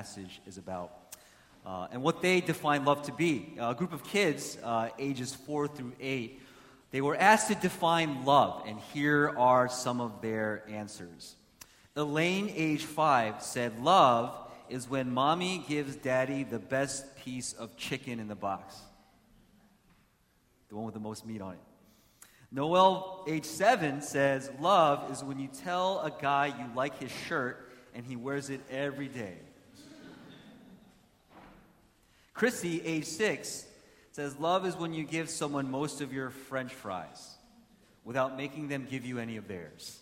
passage is about uh, and what they define love to be. a group of kids, uh, ages four through eight, they were asked to define love, and here are some of their answers. Elaine, age five, said, Love is when mommy gives daddy the best piece of chicken in the box, the one with the most meat on it. Noel, age seven, says, Love is when you tell a guy you like his shirt and he wears it every day. Chrissy, age six, says, Love is when you give someone most of your french fries without making them give you any of theirs.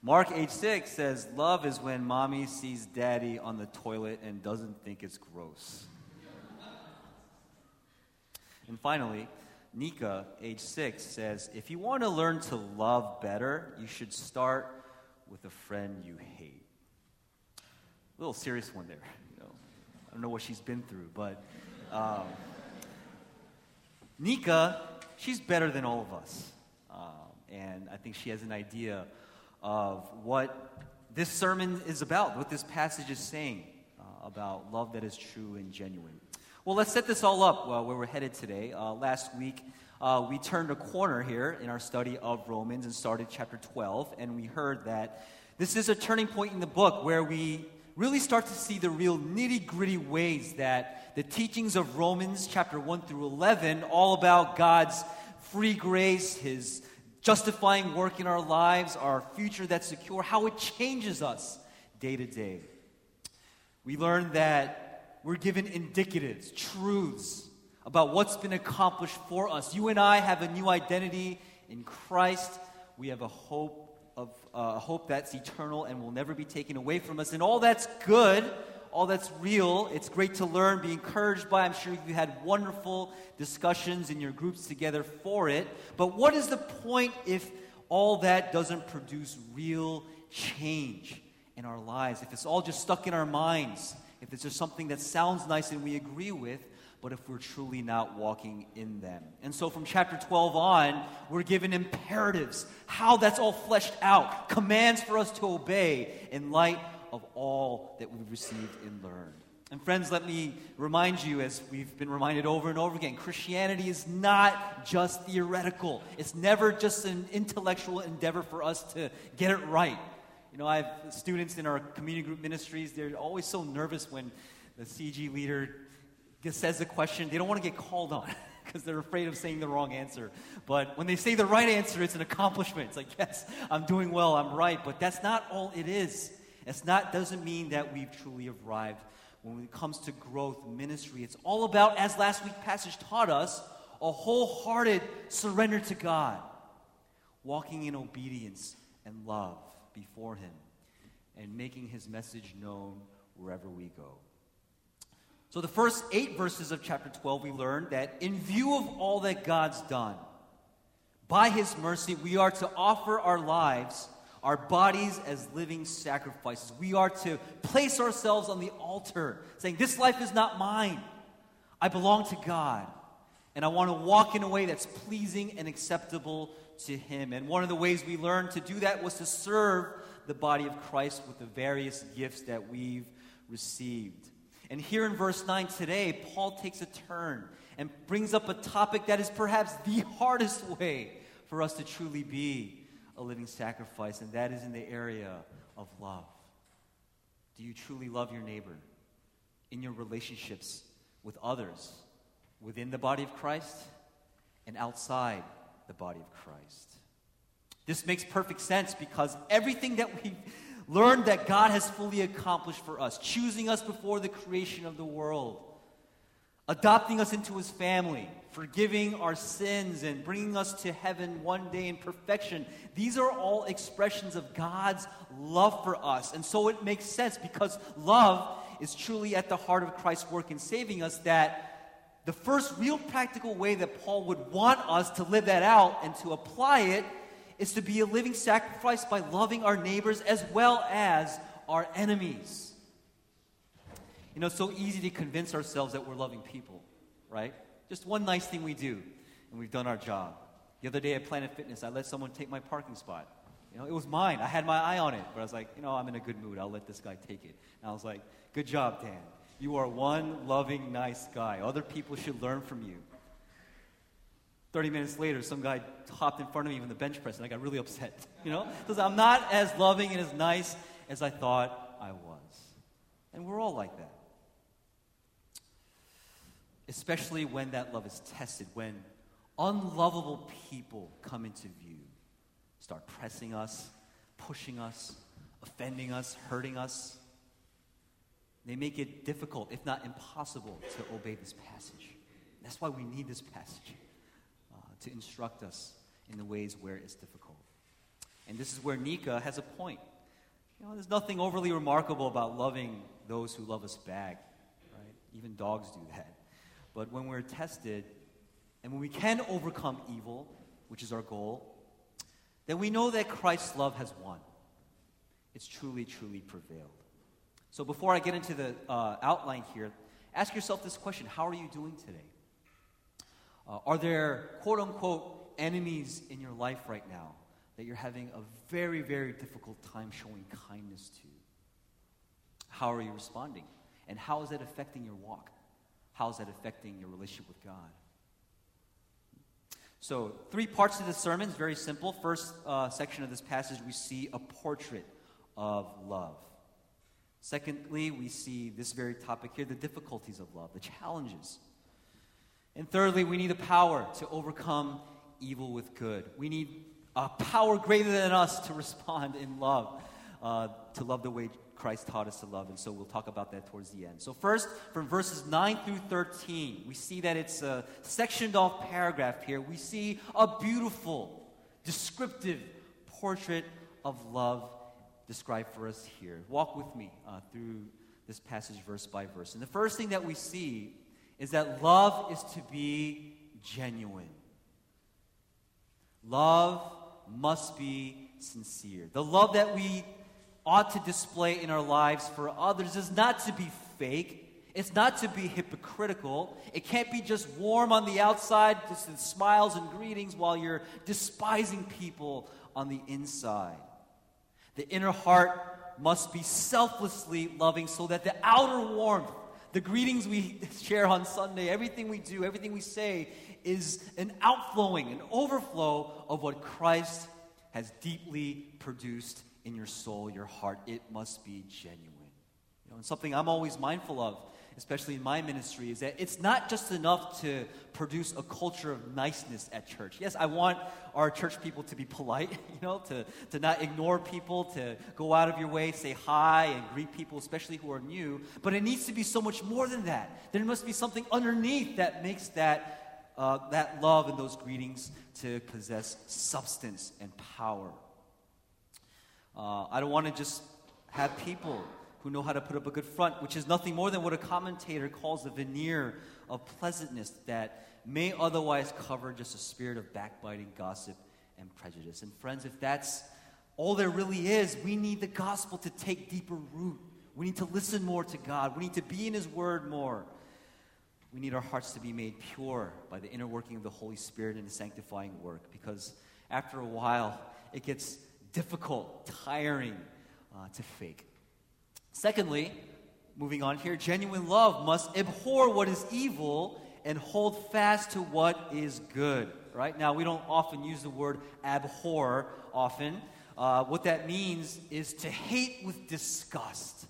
Mark, age six, says, Love is when mommy sees daddy on the toilet and doesn't think it's gross. and finally, Nika, age six, says, If you want to learn to love better, you should start with a friend you hate. A little serious one there. Don't know what she's been through, but um, Nika, she's better than all of us. Um, and I think she has an idea of what this sermon is about, what this passage is saying uh, about love that is true and genuine. Well, let's set this all up uh, where we're headed today. Uh, last week, uh, we turned a corner here in our study of Romans and started chapter 12, and we heard that this is a turning point in the book where we really start to see the real nitty gritty ways that the teachings of Romans, chapter 1 through 11, all about God's free grace, His justifying work in our lives, our future that's secure, how it changes us day to day. We learn that we're given indicatives, truths about what's been accomplished for us. You and I have a new identity in Christ. We have a hope of uh, hope that's eternal and will never be taken away from us. And all that's good, all that's real. It's great to learn, be encouraged by. I'm sure you had wonderful discussions in your groups together for it. But what is the point if all that doesn't produce real change in our lives? If it's all just stuck in our minds, if it's just something that sounds nice and we agree with, but if we're truly not walking in them. And so from chapter 12 on, we're given imperatives, how that's all fleshed out, commands for us to obey in light of all that we've received and learned. And friends, let me remind you, as we've been reminded over and over again, Christianity is not just theoretical. It's never just an intellectual endeavor for us to get it right. You know, I have students in our community group ministries, they're always so nervous when the CG leader says the question, they don't want to get called on because they're afraid of saying the wrong answer. But when they say the right answer, it's an accomplishment. It's like, yes, I'm doing well, I'm right. But that's not all it is. It's not doesn't mean that we've truly arrived. When it comes to growth ministry, it's all about, as last week's passage taught us, a wholehearted surrender to God, walking in obedience and love before Him, and making His message known wherever we go. So, the first eight verses of chapter 12, we learn that in view of all that God's done, by His mercy, we are to offer our lives, our bodies as living sacrifices. We are to place ourselves on the altar, saying, This life is not mine. I belong to God. And I want to walk in a way that's pleasing and acceptable to Him. And one of the ways we learned to do that was to serve the body of Christ with the various gifts that we've received. And here in verse 9 today, Paul takes a turn and brings up a topic that is perhaps the hardest way for us to truly be a living sacrifice, and that is in the area of love. Do you truly love your neighbor in your relationships with others, within the body of Christ and outside the body of Christ? This makes perfect sense because everything that we learned that God has fully accomplished for us, choosing us before the creation of the world, adopting us into his family, forgiving our sins, and bringing us to heaven one day in perfection. These are all expressions of God's love for us. And so it makes sense because love is truly at the heart of Christ's work in saving us that the first real practical way that Paul would want us to live that out and to apply it is to be a living sacrifice by loving our neighbors as well as our enemies. You know, it's so easy to convince ourselves that we're loving people, right? Just one nice thing we do, and we've done our job. The other day at Planet Fitness, I let someone take my parking spot. You know, it was mine. I had my eye on it, but I was like, you know, I'm in a good mood. I'll let this guy take it. And I was like, good job, Dan. You are one loving, nice guy. Other people should learn from you. 30 minutes later, some guy hopped in front of me with the bench press, and I got really upset. You know? Because I'm not as loving and as nice as I thought I was. And we're all like that. Especially when that love is tested, when unlovable people come into view, start pressing us, pushing us, offending us, hurting us. They make it difficult, if not impossible, to obey this passage. That's why we need this passage to instruct us in the ways where it's difficult. And this is where Nika has a point. You know, there's nothing overly remarkable about loving those who love us back, right? Even dogs do that. But when we're tested, and when we can overcome evil, which is our goal, then we know that Christ's love has won. It's truly, truly prevailed. So before I get into the uh, outline here, ask yourself this question How are you doing today? Uh, are there quote unquote enemies in your life right now that you're having a very, very difficult time showing kindness to? How are you responding? And how is that affecting your walk? How is that affecting your relationship with God? So, three parts of the sermon is very simple. First uh, section of this passage, we see a portrait of love. Secondly, we see this very topic here the difficulties of love, the challenges. And thirdly, we need the power to overcome evil with good. We need a power greater than us to respond in love, uh, to love the way Christ taught us to love. And so we'll talk about that towards the end. So, first, from verses 9 through 13, we see that it's a sectioned off paragraph here. We see a beautiful, descriptive portrait of love described for us here. Walk with me uh, through this passage verse by verse. And the first thing that we see is that love is to be genuine. Love must be sincere. The love that we ought to display in our lives for others is not to be fake. It's not to be hypocritical. It can't be just warm on the outside, just in smiles and greetings, while you're despising people on the inside. The inner heart must be selflessly loving so that the outer warmth, the greetings we share on Sunday, everything we do, everything we say, is an outflowing, an overflow of what Christ has deeply produced in your soul, your heart. It must be genuine. You know, and something I'm always mindful of especially in my ministry, is that it's not just enough to produce a culture of niceness at church. Yes, I want our church people to be polite, you know, to, to not ignore people, to go out of your way, say hi, and greet people, especially who are new. But it needs to be so much more than that. There must be something underneath that makes that. Uh, that love and those greetings to possess substance and power. Uh, I don't want to just have people who know how to put up a good front, which is nothing more than what a commentator calls a veneer of pleasantness that may otherwise cover just a spirit of backbiting, gossip, and prejudice. And friends, if that's all there really is, we need the gospel to take deeper root. We need to listen more to God. We need to be in His Word more. We need our hearts to be made pure by the inner working of the Holy Spirit and His sanctifying work because after a while, it gets difficult, tiring uh, to fake. Secondly, moving on here, genuine love must abhor what is evil and hold fast to what is good. Right now, we don't often use the word abhor often. Uh, what that means is to hate with disgust.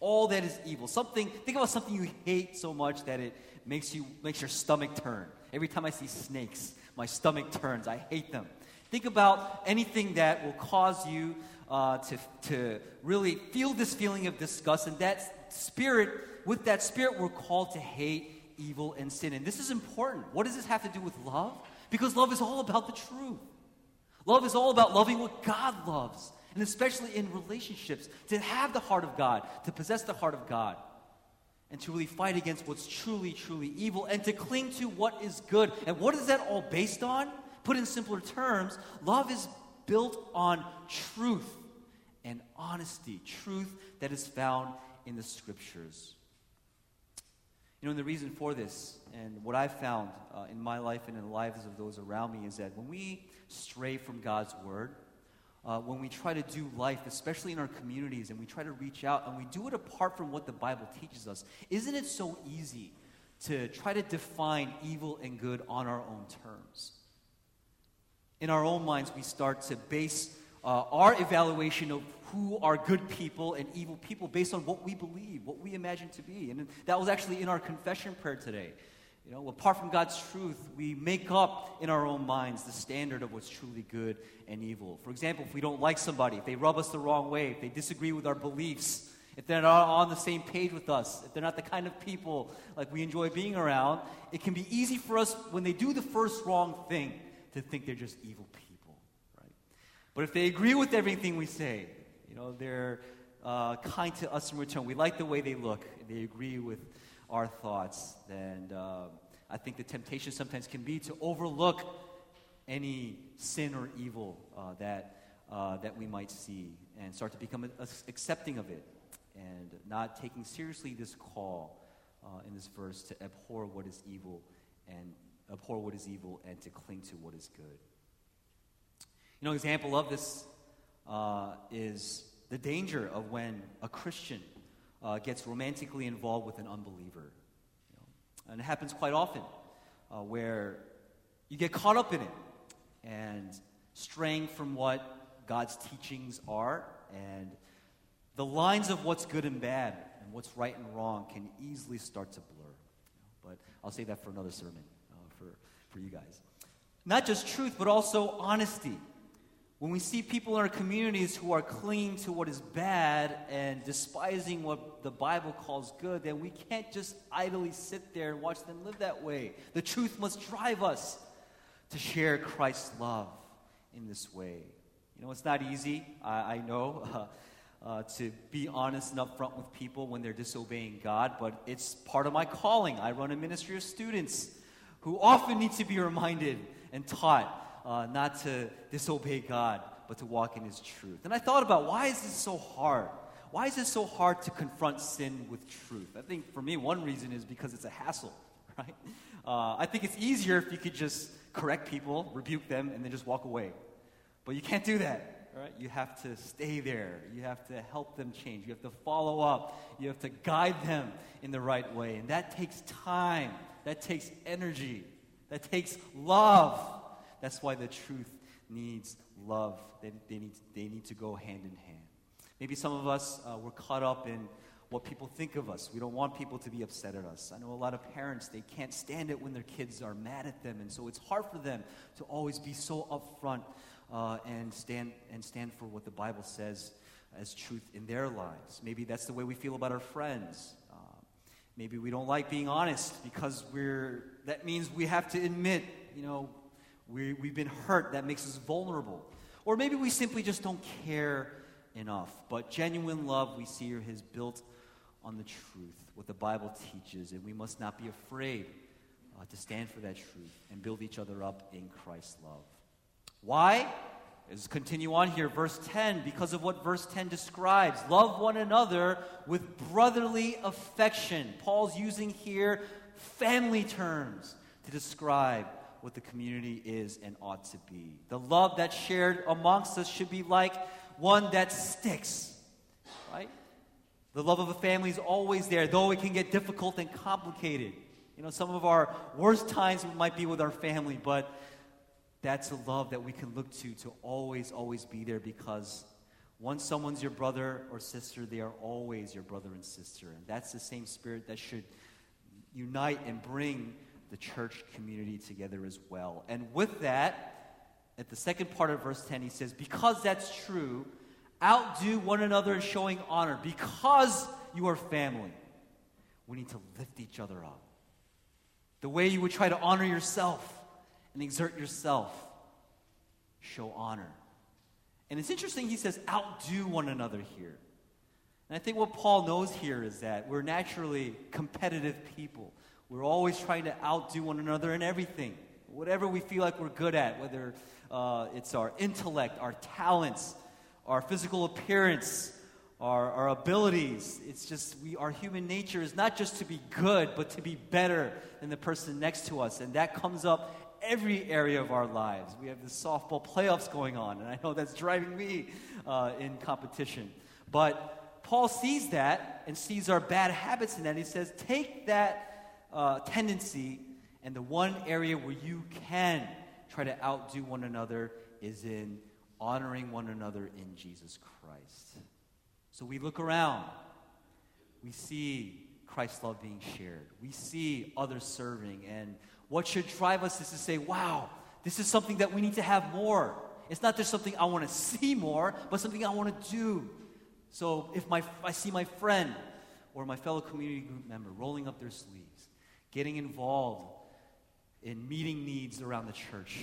All that is evil. Something. Think about something you hate so much that it makes you makes your stomach turn. Every time I see snakes, my stomach turns. I hate them. Think about anything that will cause you uh, to, to really feel this feeling of disgust. And that spirit, with that spirit, we're called to hate evil and sin. And this is important. What does this have to do with love? Because love is all about the truth. Love is all about loving what God loves, and especially in relationships, to have the heart of God, to possess the heart of God, and to really fight against what's truly, truly evil, and to cling to what is good. And what is that all based on? Put in simpler terms, love is built on truth and honesty, truth that is found in the scriptures. You know, and the reason for this, and what I've found uh, in my life and in the lives of those around me, is that when we stray from God's word, uh, when we try to do life, especially in our communities, and we try to reach out and we do it apart from what the Bible teaches us, isn't it so easy to try to define evil and good on our own terms? In our own minds, we start to base uh, our evaluation of who are good people and evil people based on what we believe, what we imagine to be. And that was actually in our confession prayer today. You know, apart from God's truth, we make up in our own minds the standard of what's truly good and evil. For example, if we don't like somebody, if they rub us the wrong way, if they disagree with our beliefs, if they're not on the same page with us, if they're not the kind of people like we enjoy being around, it can be easy for us when they do the first wrong thing to think they're just evil people? But if they agree with everything we say, you know, they're uh, kind to us in return, we like the way they look, they agree with our thoughts. And uh, I think the temptation sometimes can be to overlook any sin or evil uh, that, uh, that we might see and start to become accepting of it and not taking seriously this call uh, in this verse to abhor what is evil and abhor what is evil and to cling to what is good. You know, an example of this uh, is the danger of when a Christian uh, gets romantically involved with an unbeliever. You know? And it happens quite often uh, where you get caught up in it and straying from what God's teachings are. And the lines of what's good and bad and what's right and wrong can easily start to blur. You know? But I'll say that for another sermon uh, for, for you guys. Not just truth, but also honesty. When we see people in our communities who are clinging to what is bad and despising what the Bible calls good, then we can't just idly sit there and watch them live that way. The truth must drive us to share Christ's love in this way. You know, it's not easy, I, I know, uh, uh, to be honest and upfront with people when they're disobeying God, but it's part of my calling. I run a ministry of students who often need to be reminded and taught uh, not to disobey God, but to walk in His truth. And I thought about why is this so hard? Why is it so hard to confront sin with truth? I think for me, one reason is because it's a hassle, right? Uh, I think it's easier if you could just correct people, rebuke them, and then just walk away. But you can't do that, right? You have to stay there. You have to help them change. You have to follow up. You have to guide them in the right way. And that takes time, that takes energy, that takes love. That's why the truth needs love. They, they, need, they need to go hand in hand. Maybe some of us, uh, we're caught up in what people think of us. We don't want people to be upset at us. I know a lot of parents, they can't stand it when their kids are mad at them, and so it's hard for them to always be so upfront uh, and, stand, and stand for what the Bible says as truth in their lives. Maybe that's the way we feel about our friends. Uh, maybe we don't like being honest because we're, that means we have to admit, you know, we, we've been hurt, that makes us vulnerable. Or maybe we simply just don't care enough. But genuine love, we see here, is built on the truth, what the Bible teaches, and we must not be afraid uh, to stand for that truth and build each other up in Christ's love. Why? Let's continue on here. Verse 10, because of what verse 10 describes. Love one another with brotherly affection. Paul's using here family terms to describe what the community is and ought to be. The love that's shared amongst us should be like one that sticks, right? The love of a family is always there, though it can get difficult and complicated. You know, some of our worst times might be with our family, but that's a love that we can look to to always, always be there because once someone's your brother or sister, they are always your brother and sister. And that's the same spirit that should unite and bring the church community together as well. And with that, at the second part of verse 10, he says, Because that's true, outdo one another in showing honor. Because you are family, we need to lift each other up. The way you would try to honor yourself and exert yourself, show honor. And it's interesting, he says, outdo one another here. And I think what Paul knows here is that we're naturally competitive people. We're always trying to outdo one another in everything, whatever we feel like we're good at, whether uh, it's our intellect, our talents, our physical appearance, our, our abilities. It's just we, our human nature is not just to be good, but to be better than the person next to us. And that comes up every area of our lives. We have the softball playoffs going on, and I know that's driving me uh, in competition. But Paul sees that and sees our bad habits in that. He says, take that uh, tendency, and the one area where you can try to outdo one another is in honoring one another in Jesus Christ. So we look around, we see Christ's love being shared, we see others serving, and what should drive us is to say, wow, this is something that we need to have more. It's not just something I want to see more, but something I want to do. So if my, I see my friend or my fellow community group member rolling up their sleeves, getting involved in meeting needs around the church,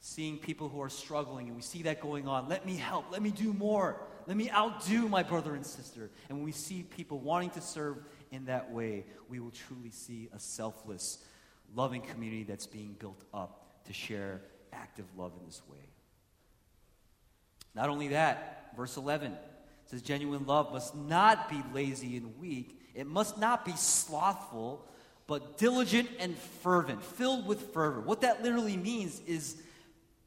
seeing people who are struggling, and we see that going on, let me help, let me do more, let me outdo my brother and sister. And when we see people wanting to serve in that way, we will truly see a selfless, loving community that's being built up to share active love in this way. Not only that, verse 11 says, Genuine love must not be lazy and weak, it must not be slothful, but diligent and fervent, filled with fervor. What that literally means is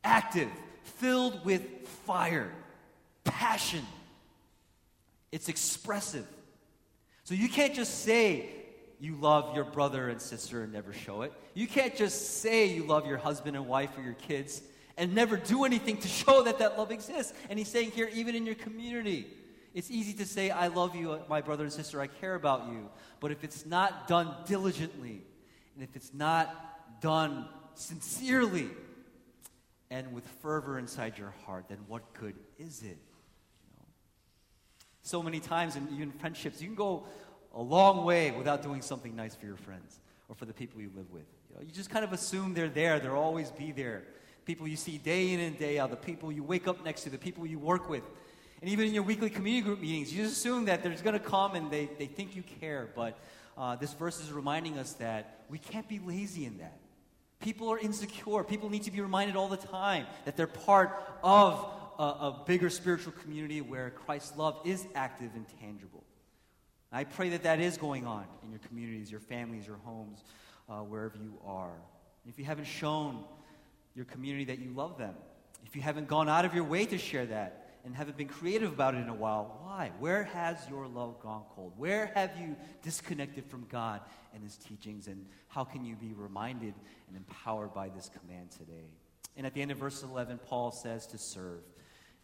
active, filled with fire, passion. It's expressive. So you can't just say you love your brother and sister and never show it. You can't just say you love your husband and wife or your kids and never do anything to show that that love exists. And he's saying here, even in your community, it's easy to say, I love you, uh, my brother and sister, I care about you. But if it's not done diligently, and if it's not done sincerely, and with fervor inside your heart, then what good is it? You know? So many times, in even friendships, you can go a long way without doing something nice for your friends or for the people you live with. You, know, you just kind of assume they're there, they'll always be there. People you see day in and day out, the people you wake up next to, the people you work with. And even in your weekly community group meetings, you just assume that there's going to come and they, they think you care. But uh, this verse is reminding us that we can't be lazy in that. People are insecure. People need to be reminded all the time that they're part of a, a bigger spiritual community where Christ's love is active and tangible. And I pray that that is going on in your communities, your families, your homes, uh, wherever you are. If you haven't shown your community that you love them, if you haven't gone out of your way to share that, and haven't been creative about it in a while. Why? Where has your love gone cold? Where have you disconnected from God and His teachings? And how can you be reminded and empowered by this command today? And at the end of verse 11, Paul says to serve.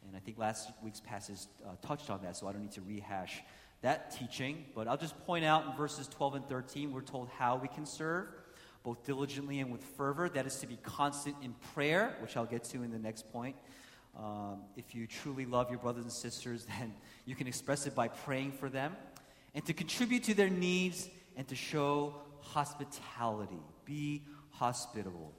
And I think last week's passage uh, touched on that, so I don't need to rehash that teaching. But I'll just point out in verses 12 and 13, we're told how we can serve, both diligently and with fervor. That is to be constant in prayer, which I'll get to in the next point. Um, if you truly love your brothers and sisters, then you can express it by praying for them and to contribute to their needs and to show hospitality. Be hospitable.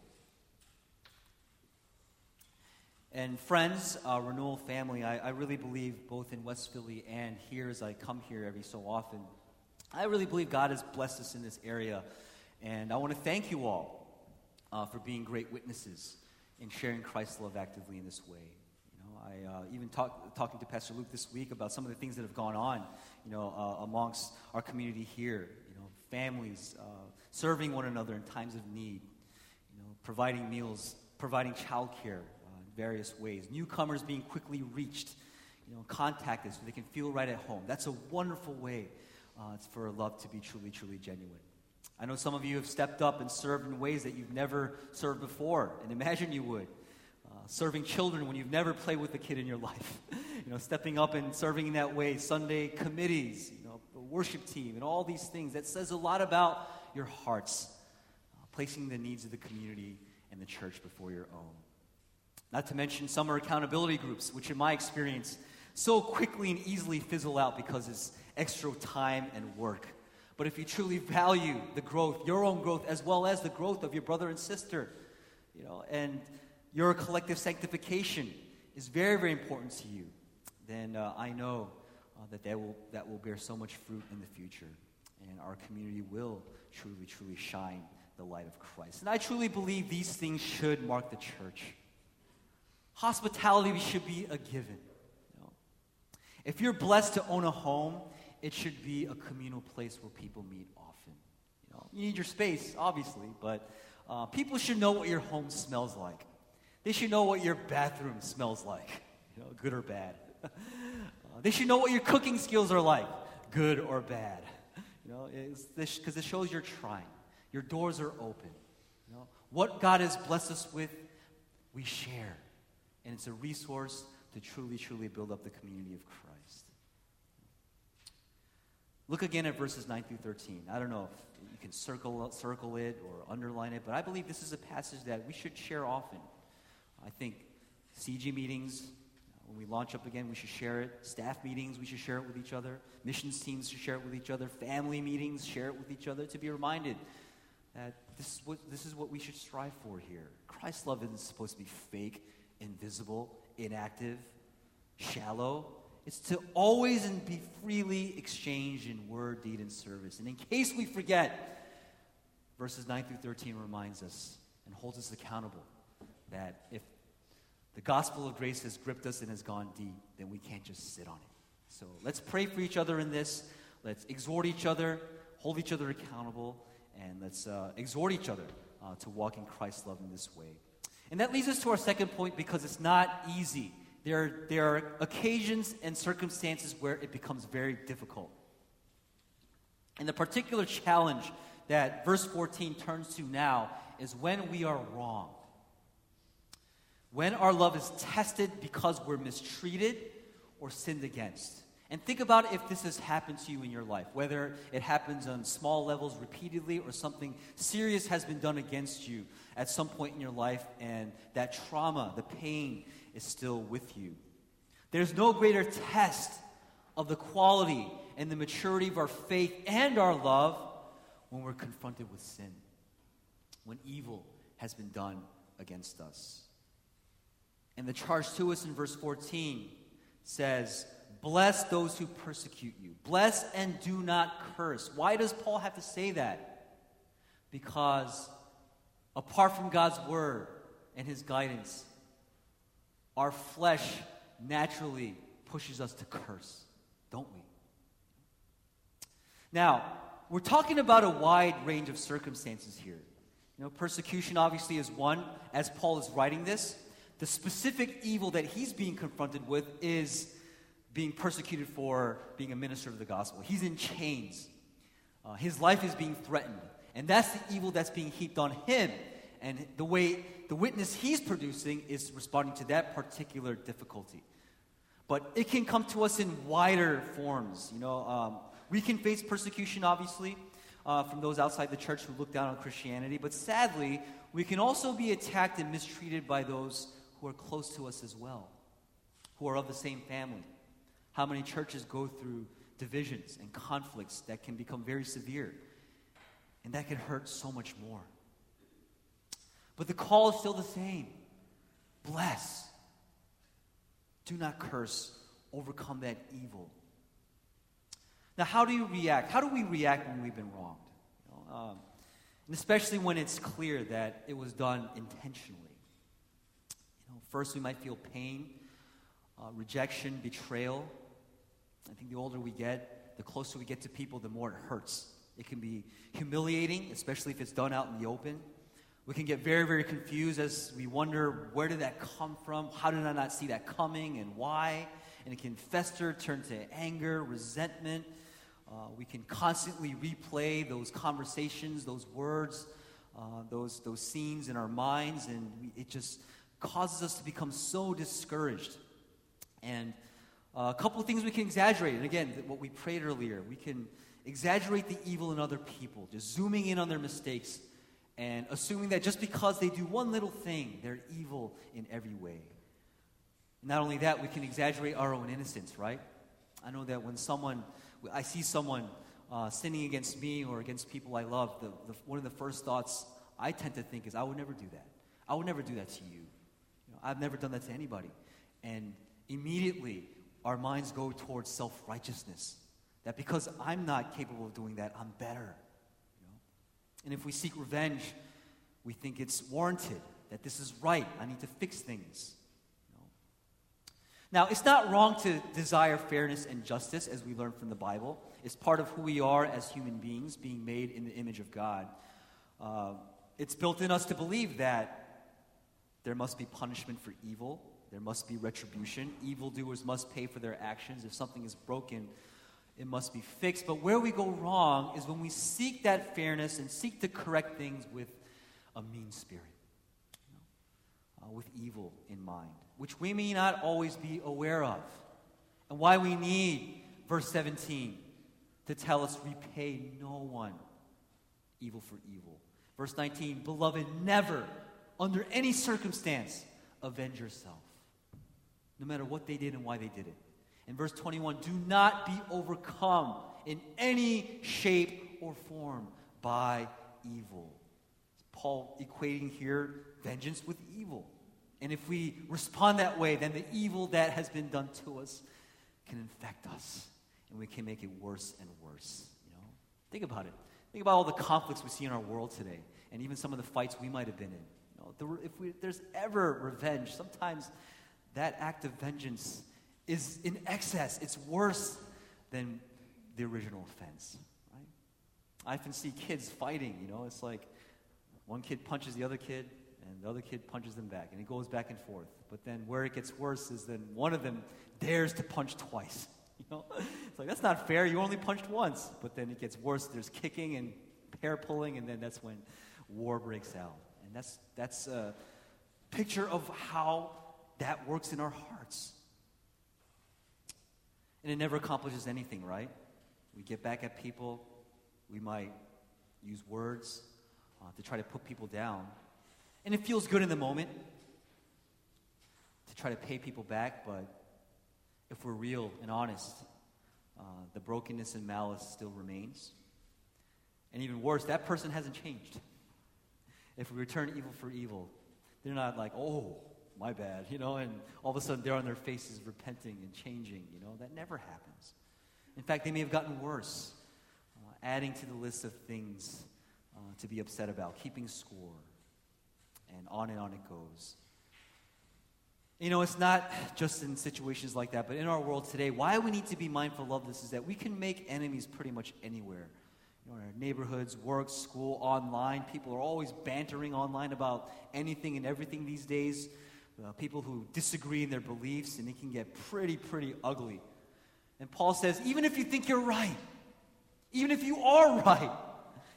And friends, uh, Renewal family, I, I, really believe both in West Philly and here as I come here every so often, I really believe God has blessed us in this area. And I want to thank you all uh, for being great witnesses in sharing Christ's love actively in this way. I uh, even talk, talking to Pastor Luke this week about some of the things that have gone on, you know, uh, amongst our community here. You know, families uh, serving one another in times of need. You know, providing meals, providing childcare uh, in various ways. Newcomers being quickly reached. You know, contacted so they can feel right at home. That's a wonderful way uh, for love to be truly, truly genuine. I know some of you have stepped up and served in ways that you've never served before, and imagine you would serving children when you've never played with a kid in your life. you know, stepping up and serving in that way, Sunday committees, you know, the worship team, and all these things. That says a lot about your hearts, uh, placing the needs of the community and the church before your own. Not to mention summer accountability groups, which in my experience so quickly and easily fizzle out because it's extra time and work. But if you truly value the growth, your own growth, as well as the growth of your brother and sister, you know, and your collective sanctification is very, very important to you, then uh, I know uh, that that will, that will bear so much fruit in the future. And our community will truly, truly shine the light of Christ. And I truly believe these things should mark the church. Hospitality should be a given. You know? If you're blessed to own a home, it should be a communal place where people meet often. You, know, you need your space, obviously, but uh, people should know what your home smells like. They should know what your bathroom smells like, you know, good or bad. uh, they should know what your cooking skills are like, good or bad. You know, because it shows you're trying. Your doors are open. You know, what God has blessed us with, we share, and it's a resource to truly, truly build up the community of Christ. Look again at verses 9 through 13. I don't know if you can circle, circle it or underline it, but I believe this is a passage that we should share often. I think CG meetings, uh, when we launch up again, we should share it. Staff meetings, we should share it with each other. Missions teams should share it with each other. Family meetings, share it with each other to be reminded that this is what, this is what we should strive for here. Christ's love isn't supposed to be fake, invisible, inactive, shallow. It's to always and be freely exchanged in word, deed, and service. And in case we forget, verses 9 through 13 reminds us and holds us accountable that if the gospel of grace has gripped us and has gone deep, then we can't just sit on it. So let's pray for each other in this. Let's exhort each other, hold each other accountable, and let's uh, exhort each other uh, to walk in Christ's love in this way. And that leads us to our second point because it's not easy. There are, there are occasions and circumstances where it becomes very difficult. And the particular challenge that verse 14 turns to now is when we are wrong. When our love is tested because we're mistreated or sinned against. And think about if this has happened to you in your life, whether it happens on small levels repeatedly or something serious has been done against you at some point in your life, and that trauma, the pain, is still with you. There's no greater test of the quality and the maturity of our faith and our love when we're confronted with sin, when evil has been done against us. And the charge to us in verse 14 says, Bless those who persecute you. Bless and do not curse. Why does Paul have to say that? Because apart from God's word and his guidance, our flesh naturally pushes us to curse, don't we? Now, we're talking about a wide range of circumstances here. You know, persecution obviously is one, as Paul is writing this. The specific evil that he's being confronted with is being persecuted for being a minister of the gospel. He's in chains. Uh, his life is being threatened. And that's the evil that's being heaped on him. And the way the witness he's producing is responding to that particular difficulty. But it can come to us in wider forms. You know, um, we can face persecution, obviously, uh, from those outside the church who look down on Christianity. But sadly, we can also be attacked and mistreated by those who are close to us as well, who are of the same family. How many churches go through divisions and conflicts that can become very severe, and that can hurt so much more. But the call is still the same bless, do not curse, overcome that evil. Now, how do you react? How do we react when we've been wronged? You know, um, and especially when it's clear that it was done intentionally. First, we might feel pain, uh, rejection, betrayal. I think the older we get, the closer we get to people, the more it hurts. It can be humiliating, especially if it's done out in the open. We can get very, very confused as we wonder where did that come from? How did I not see that coming and why? And it can fester, turn to anger, resentment. Uh, we can constantly replay those conversations, those words, uh, those, those scenes in our minds, and we, it just causes us to become so discouraged. And uh, a couple of things we can exaggerate. And again, what we prayed earlier, we can exaggerate the evil in other people, just zooming in on their mistakes and assuming that just because they do one little thing, they're evil in every way. Not only that, we can exaggerate our own innocence, right? I know that when someone, I see someone uh, sinning against me or against people I love, the, the, one of the first thoughts I tend to think is, I would never do that. I would never do that to you. I've never done that to anybody. And immediately, our minds go towards self righteousness. That because I'm not capable of doing that, I'm better. You know? And if we seek revenge, we think it's warranted, that this is right, I need to fix things. You know? Now, it's not wrong to desire fairness and justice, as we learn from the Bible. It's part of who we are as human beings, being made in the image of God. Uh, it's built in us to believe that there must be punishment for evil, there must be retribution. Evildoers must pay for their actions. If something is broken, it must be fixed. But where we go wrong is when we seek that fairness and seek to correct things with a mean spirit, you know, uh, with evil in mind which we may not always be aware of. And why we need verse 17 to tell us, repay no one evil for evil. Verse 19, beloved, never, under any circumstance, avenge yourself, no matter what they did and why they did it. In verse 21, do not be overcome in any shape or form by evil. Paul equating here vengeance with evil. And if we respond that way, then the evil that has been done to us can infect us. And we can make it worse and worse. You know? Think about it. Think about all the conflicts we see in our world today, and even some of the fights we might have been in. Know, if we, there's ever revenge, sometimes that act of vengeance is in excess. It's worse than the original offense. Right? I often see kids fighting. You know, it's like one kid punches the other kid, and the other kid punches them back, and it goes back and forth. But then where it gets worse is then one of them dares to punch twice. You know, it's like that's not fair. You only punched once. But then it gets worse. There's kicking and hair pulling, and then that's when war breaks out. And that's that's a picture of how that works in our hearts. And it never accomplishes anything, right? We get back at people. We might use words uh, to try to put people down. And it feels good in the moment to try to pay people back, but if we're real and honest, uh, the brokenness and malice still remains. And even worse, that person hasn't changed. If we return evil for evil, they're not like, oh, my bad, you know, and all of a sudden they're on their faces repenting and changing, you know. That never happens. In fact, they may have gotten worse, uh, adding to the list of things uh, to be upset about, keeping score and on and on it goes. You know, it's not just in situations like that, but in our world today, why we need to be mindful of this is that we can make enemies pretty much anywhere. Neighborhoods, work, school, online. People are always bantering online about anything and everything these days. Uh, people who disagree in their beliefs, and it can get pretty, pretty ugly. And Paul says, even if you think you're right, even if you are right,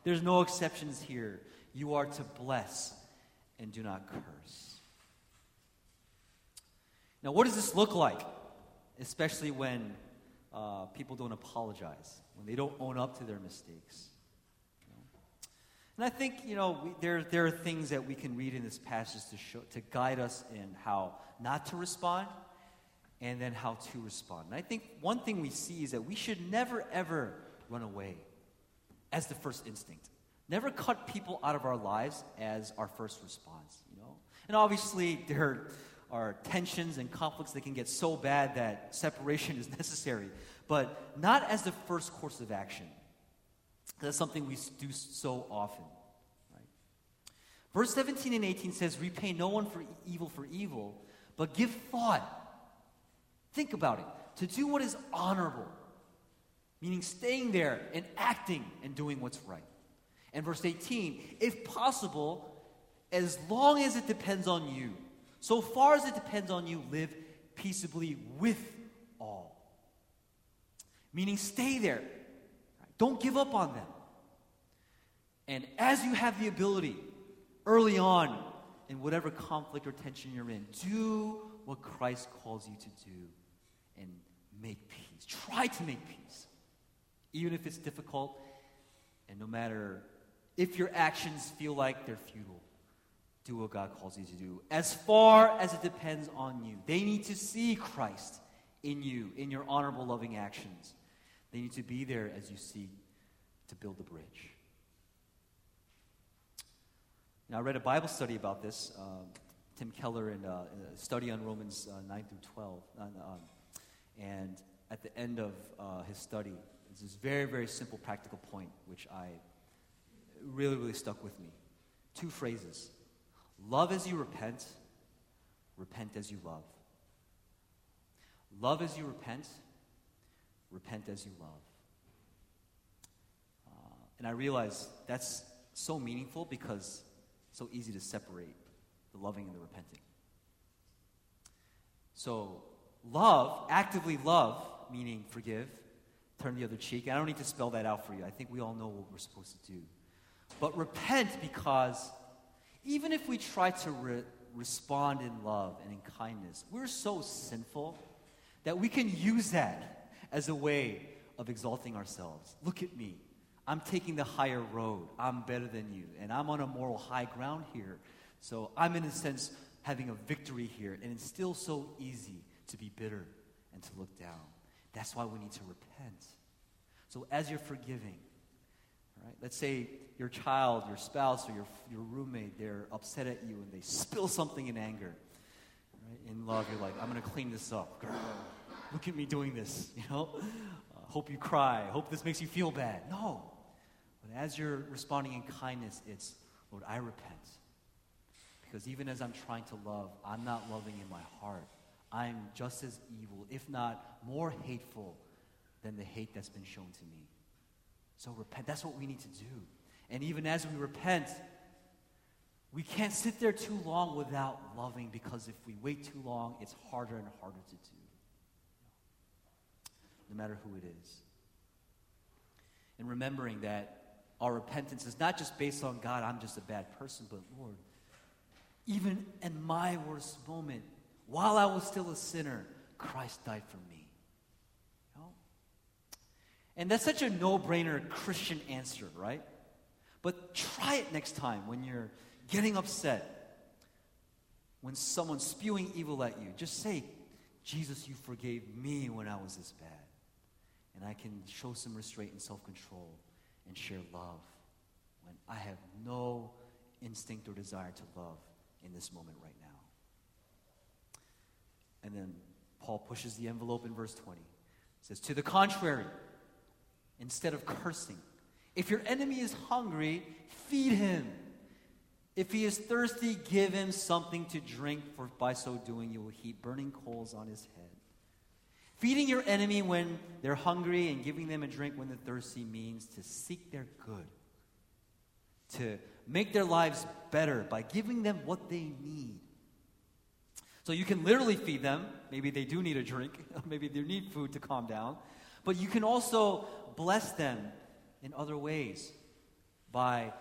there's no exceptions here. You are to bless and do not curse. Now, what does this look like? Especially when uh, people don't apologize, when they don't own up to their mistakes. And I think, you know, we, there, there are things that we can read in this passage to, show, to guide us in how not to respond and then how to respond. And I think one thing we see is that we should never, ever run away as the first instinct. Never cut people out of our lives as our first response, you know? And obviously, there are tensions and conflicts that can get so bad that separation is necessary, but not as the first course of action. That's something we do so often. Right? Verse 17 and 18 says, Repay no one for evil for evil, but give thought. Think about it. To do what is honorable, meaning staying there and acting and doing what's right. And verse 18, if possible, as long as it depends on you, so far as it depends on you, live peaceably with all. Meaning, stay there. Don't give up on them. And as you have the ability, early on, in whatever conflict or tension you're in, do what Christ calls you to do and make peace. Try to make peace. Even if it's difficult, and no matter if your actions feel like they're futile, do what God calls you to do. As far as it depends on you, they need to see Christ in you, in your honorable, loving actions. They need to be there as you seek to build the bridge. Now, I read a Bible study about this, uh, Tim Keller, in, uh, a study on Romans uh, 9 through 12. Um, and at the end of uh, his study, it's this very, very simple, practical point, which I really, really stuck with me. Two phrases love as you repent, repent as you love. love as you repent, repent as you love. Uh, and I realize that's so meaningful because it's so easy to separate the loving and the repenting. So, love, actively love, meaning forgive, turn the other cheek. I don't need to spell that out for you. I think we all know what we're supposed to do. But repent because even if we try to re- respond in love and in kindness, we're so sinful that we can use that as a way of exalting ourselves. Look at me. I'm taking the higher road. I'm better than you. And I'm on a moral high ground here. So I'm, in a sense, having a victory here. And it's still so easy to be bitter and to look down. That's why we need to repent. So as you're forgiving, all right, let's say your child, your spouse, or your, your roommate, they're upset at you and they spill something in anger. Right? In love, you're like, I'm going to clean this up. Girl, look at me doing this, you know? Uh, hope you cry. Hope this makes you feel bad. No. But as you're responding in kindness, it's, Lord, I repent. Because even as I'm trying to love, I'm not loving in my heart. I'm just as evil, if not more hateful, than the hate that's been shown to me. So repent. That's what we need to do. And even as we repent, we can't sit there too long without loving because if we wait too long, it's harder and harder to do. No matter who it is. And remembering that our repentance is not just based on God, I'm just a bad person, but Lord, even in my worst moment, while I was still a sinner, Christ died for me. You know? And that's such a no brainer Christian answer, right? But try it next time when you're getting upset, when someone's spewing evil at you. Just say, Jesus, you forgave me when I was this bad. And I can show some restraint and self control and share love when I have no instinct or desire to love in this moment right now. And then Paul pushes the envelope in verse 20. It says, To the contrary, instead of cursing, if your enemy is hungry, feed him. If he is thirsty, give him something to drink, for by so doing you will heap burning coals on his head. Feeding your enemy when they're hungry and giving them a drink when they're thirsty means to seek their good, to make their lives better by giving them what they need. So you can literally feed them. Maybe they do need a drink, maybe they need food to calm down. But you can also bless them in other ways by,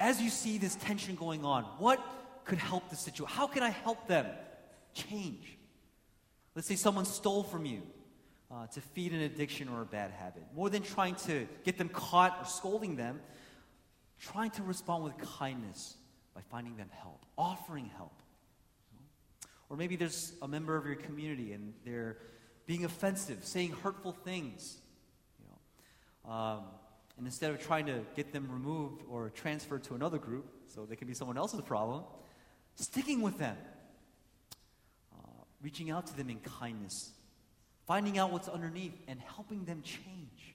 as you see this tension going on, what could help the situation? How can I help them change? Let's say someone stole from you uh, to feed an addiction or a bad habit. More than trying to get them caught or scolding them, trying to respond with kindness by finding them help, offering help. Or maybe there's a member of your community and they're being offensive, saying hurtful things. Um, and instead of trying to get them removed or transferred to another group so they can be someone else's problem, sticking with them. Reaching out to them in kindness, finding out what's underneath, and helping them change.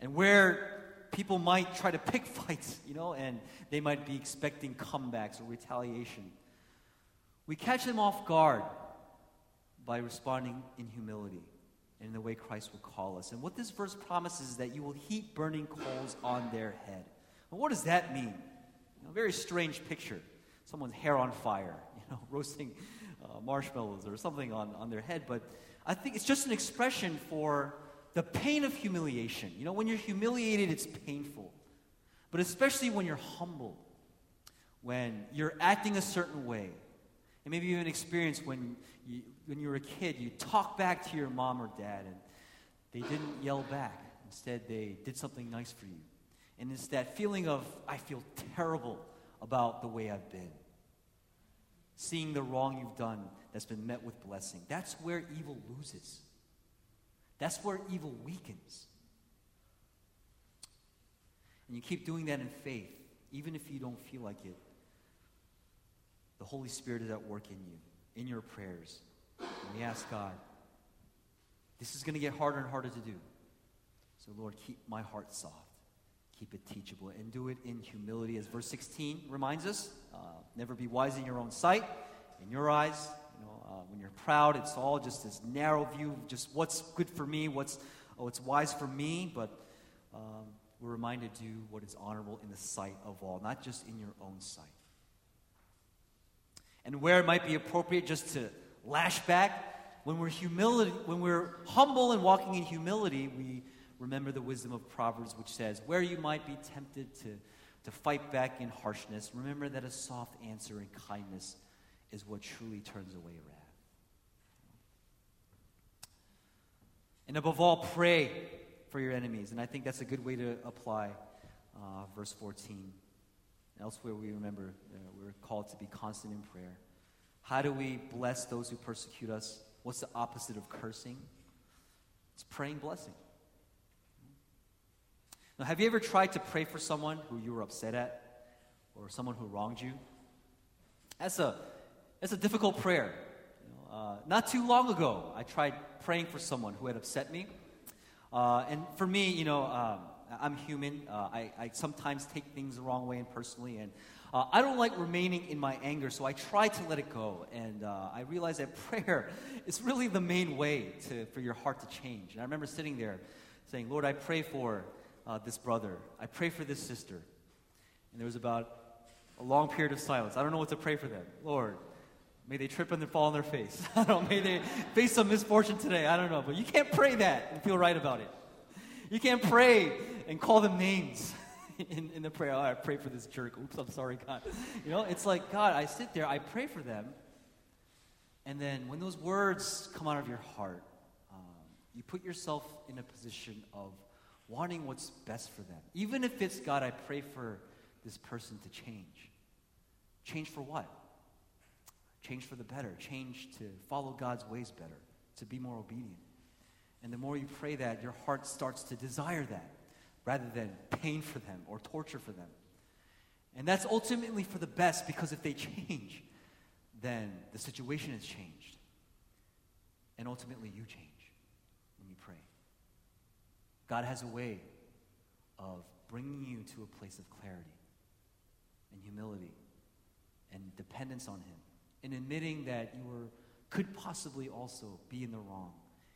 And where people might try to pick fights, you know, and they might be expecting comebacks or retaliation, we catch them off guard by responding in humility and in the way Christ will call us. And what this verse promises is that you will heap burning coals on their head. Well, what does that mean? You know, very strange picture. Someone's hair on fire you know, roasting uh, marshmallows or something on, on their head. But I think it's just an expression for the pain of humiliation. You know, when you're humiliated, it's painful. But especially when you're humbled, when you're acting a certain way. And maybe an experience when you, when you were a kid, you talk back to your mom or dad and they didn't yell back. Instead, they did something nice for you. And it's that feeling of, I feel terrible about the way I've been seeing the wrong you've done that's been met with blessing. That's where evil loses. That's where evil weakens. And you keep doing that in faith, even if you don't feel like it. The Holy Spirit is at work in you, in your prayers. And we ask God, this is going to get harder and harder to do. So, Lord, keep my heart soft. Keep it teachable and do it in humility, as verse 16 reminds us. Uh, never be wise in your own sight, in your eyes. You know, um, when you're proud, it's all just this narrow view, just what's good for me, what's, oh, what's wise for me. But um, we're reminded to do what is honorable in the sight of all, not just in your own sight. And where it might be appropriate just to lash back, when we're humility, when we're humble and walking in humility, we remember the wisdom of Proverbs, which says, Where you might be tempted to, to fight back in harshness, remember that a soft answer and kindness is what truly turns away wrath. And above all, pray for your enemies. And I think that's a good way to apply uh, verse 14. Elsewhere, we remember uh, we're called to be constant in prayer. How do we bless those who persecute us? What's the opposite of cursing? It's praying blessing. Now, have you ever tried to pray for someone who you were upset at or someone who wronged you? That's a, that's a difficult prayer. You know, uh, not too long ago, I tried praying for someone who had upset me. Uh, and for me, you know, um, I'm human. Uh, I, I, sometimes take things the wrong way and personally. And uh, I don't like remaining in my anger, so I try to let it go. And uh, I realize that prayer is really the main way to, for your heart to change. And I remember sitting there saying, Lord, I pray for uh, this brother. I pray for this sister. And there was about a long period of silence. I don't know what to pray for them. Lord, may they trip and fall on their face. I don't. May they face some misfortune today. I don't know. But you can't pray that and feel right about it. You can't pray and call them names in, in the prayer. Oh, I pray for this jerk. Oops, I'm sorry, God. You know, it's like, God, I sit there, I pray for them. And then when those words come out of your heart, um, you put yourself in a position of wanting what's best for them. Even if it's, God, I pray for this person to change. Change for what? Change for the better. Change to follow God's ways better, to be more obedient. And the more you pray that, your heart starts to desire that rather than pain for them or torture for them. And that's ultimately for the best because if they change, then the situation has changed. And ultimately, you change. When you pray. God has a way of bringing you to a place of clarity and humility and dependence on Him, and admitting that you are, could possibly also be in the wrong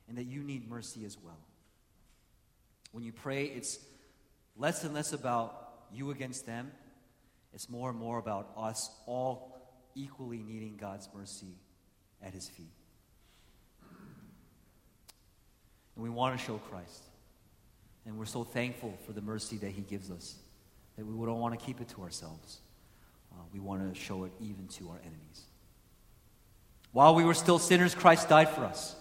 and that you need mercy as well. When you pray, it's less and less about you against them, it's more and more about us all equally needing God's mercy at His feet. And we want to show Christ. And we're so thankful for the mercy that He gives us that we don't want to keep it to ourselves. Uh, we want to show it even to our enemies. While we were still sinners, Christ died for us.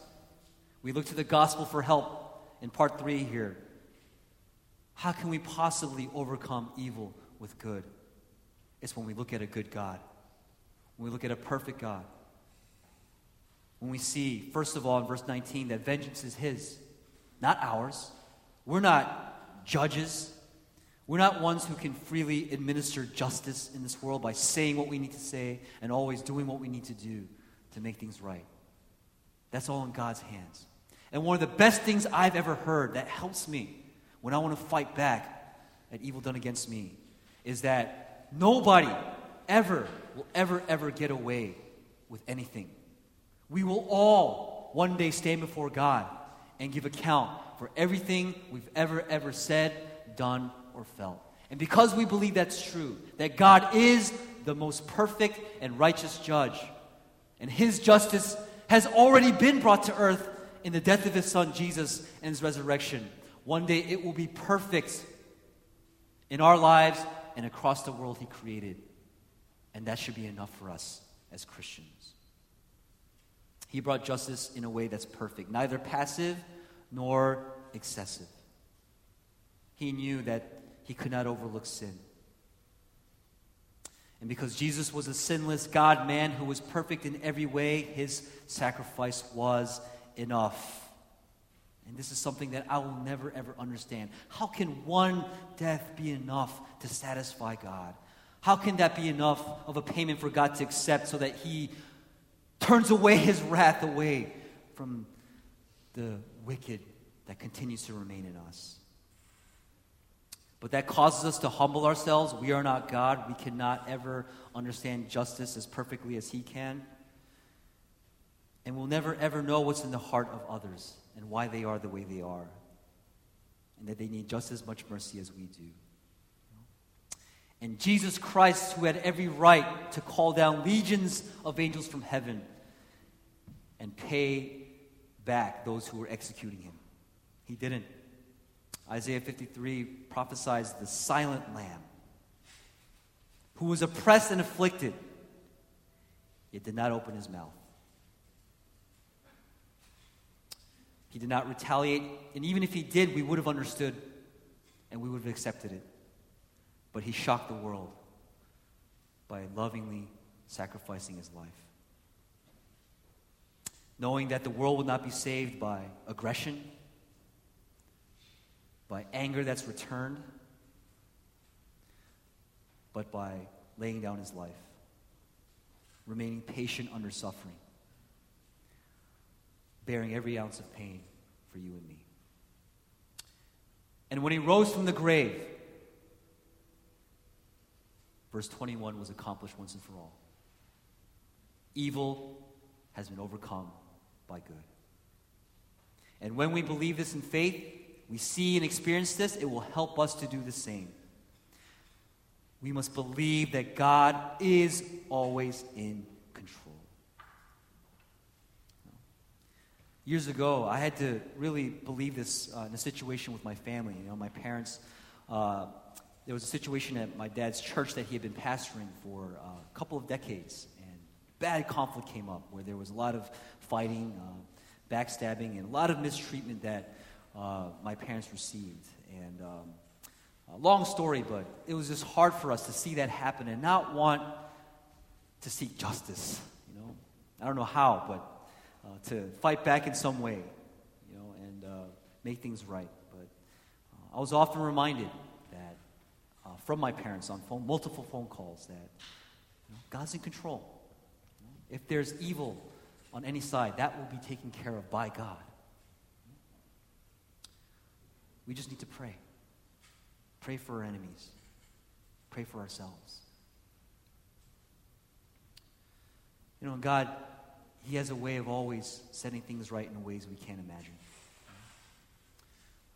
We look to the gospel for help in part three here. How can we possibly overcome evil with good? It's when we look at a good God, when we look at a perfect God. When we see, first of all, in verse 19, that vengeance is His, not ours. We're not judges. We're not ones who can freely administer justice in this world by saying what we need to say and always doing what we need to do to make things right. That's all in God's hands. And one of the best things I've ever heard that helps me when I want to fight back at evil done against me is that nobody ever will ever, ever get away with anything. We will all one day stand before God and give account for everything we've ever, ever said, done, or felt. And because we believe that's true, that God is the most perfect and righteous judge, and his justice has already been brought to earth in the death of his son Jesus and his resurrection. One day it will be perfect in our lives and across the world he created. And that should be enough for us as Christians. He brought justice in a way that's perfect, neither passive nor excessive. He knew that he could not overlook sin. And because Jesus was a sinless God man who was perfect in every way, his sacrifice was enough. And this is something that I will never ever understand. How can one death be enough to satisfy God? How can that be enough of a payment for God to accept so that he turns away his wrath away from the wicked that continues to remain in us. But that causes us to humble ourselves. We are not God. We cannot ever understand justice as perfectly as He can. And we'll never ever know what's in the heart of others and why they are the way they are. And that they need just as much mercy as we do. And Jesus Christ, who had every right to call down legions of angels from heaven and pay back those who were executing him, he didn't. Isaiah 53 prophesies the silent lamb who was oppressed and afflicted, yet did not open his mouth. He did not retaliate, and even if he did, we would have understood and we would have accepted it. But he shocked the world by lovingly sacrificing his life. Knowing that the world would not be saved by aggression, by anger that's returned, but by laying down his life, remaining patient under suffering, bearing every ounce of pain for you and me. And when he rose from the grave, verse 21 was accomplished once and for all. Evil has been overcome by good. And when we believe this in faith, we see and experience this, it will help us to do the same. We must believe that God is always in control. Years ago, I had to really believe this uh, in a situation with my family. You know, my parents, uh, there was a situation at my dad's church that he had been pastoring for uh, a couple of decades, and bad conflict came up where there was a lot of fighting, uh, backstabbing, and a lot of mistreatment that uh, my parents received. And um, long story, but it was just hard for us to see that happen and not want to seek justice. You know, I don't know how, but uh, to fight back in some way, you know, and uh, make things right. But uh, I was often reminded that uh, from my parents on phone, multiple phone calls that you know, God's in control. If there's evil on any side, that will be taken care of by God. We just need to pray. Pray for our enemies. Pray for ourselves. You know, God, He has a way of always setting things right in ways we can't imagine.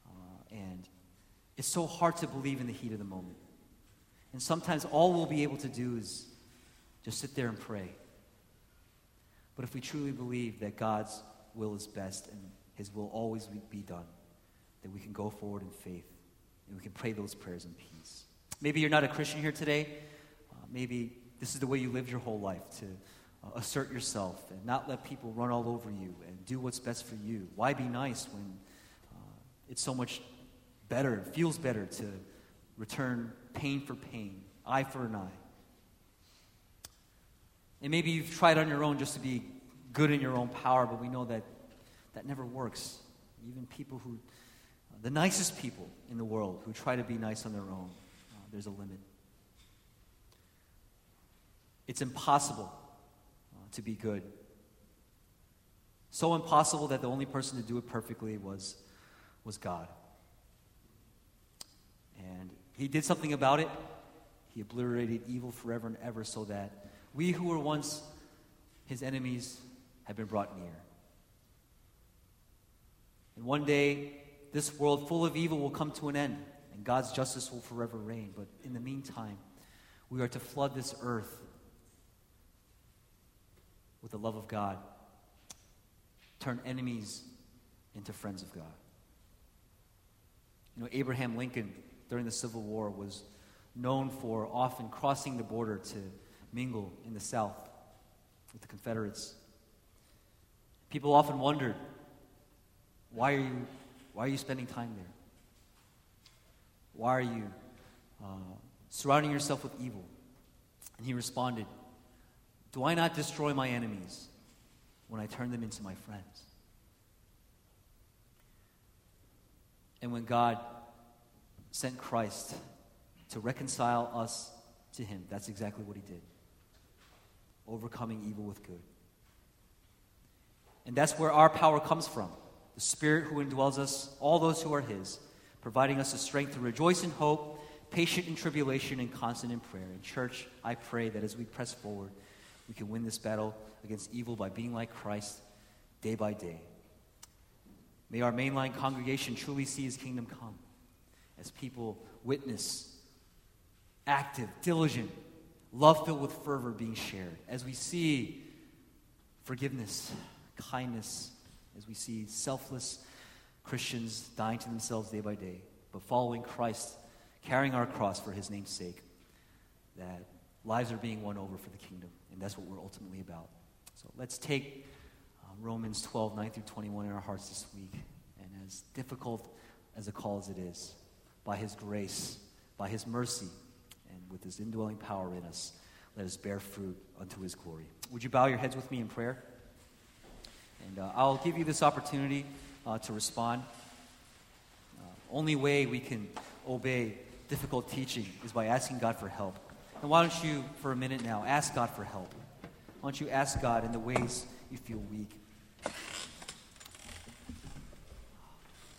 Uh, and it's so hard to believe in the heat of the moment. And sometimes all we'll be able to do is just sit there and pray. But if we truly believe that God's will is best and His will always be done, then we can go forward in faith and we can pray those prayers in peace. Maybe you're not a Christian here today. Uh, maybe this is the way you lived your whole life to assert yourself and not let people run all over you and do what's best for you. Why be nice when uh, it's so much better, it feels better to return pain for pain, eye for an eye? And maybe you've tried on your own just to be good in your own power, but we know that that never works. Even people who the nicest people in the world who try to be nice on their own, uh, there's a limit. It's impossible uh, to be good. So impossible that the only person to do it perfectly was, was God. And He did something about it. He obliterated evil forever and ever so that we who were once His enemies have been brought near. And one day, this world full of evil will come to an end, and God's justice will forever reign. But in the meantime, we are to flood this earth with the love of God, turn enemies into friends of God. You know, Abraham Lincoln, during the Civil War, was known for often crossing the border to mingle in the South with the Confederates. People often wondered, why are you why are you spending time there? Why are you uh, surrounding yourself with evil? And he responded, Do I not destroy my enemies when I turn them into my friends? And when God sent Christ to reconcile us to him, that's exactly what he did overcoming evil with good. And that's where our power comes from the Spirit who indwells us, all those who are His, providing us the strength to rejoice in hope, patient in tribulation, and constant in prayer. In church, I pray that as we press forward, we can win this battle against evil by being like Christ day by day. May our mainline congregation truly see his kingdom come as people witness active, diligent, love filled with fervor being shared, as we see forgiveness, kindness, as we see selfless Christians dying to themselves day by day, but following Christ, carrying our cross for his name's sake, that lives are being won over for the kingdom. And that's what we're ultimately about. So let's take uh, Romans 12, 9 through 21 in our hearts this week. And as difficult as a call as it is, by his grace, by his mercy, and with his indwelling power in us, let us bear fruit unto his glory. Would you bow your heads with me in prayer? And uh, I'll give you this opportunity uh, to respond. Uh, only way we can obey difficult teaching is by asking God for help. And why don't you, for a minute now, ask God for help? Why don't you ask God in the ways you feel weak?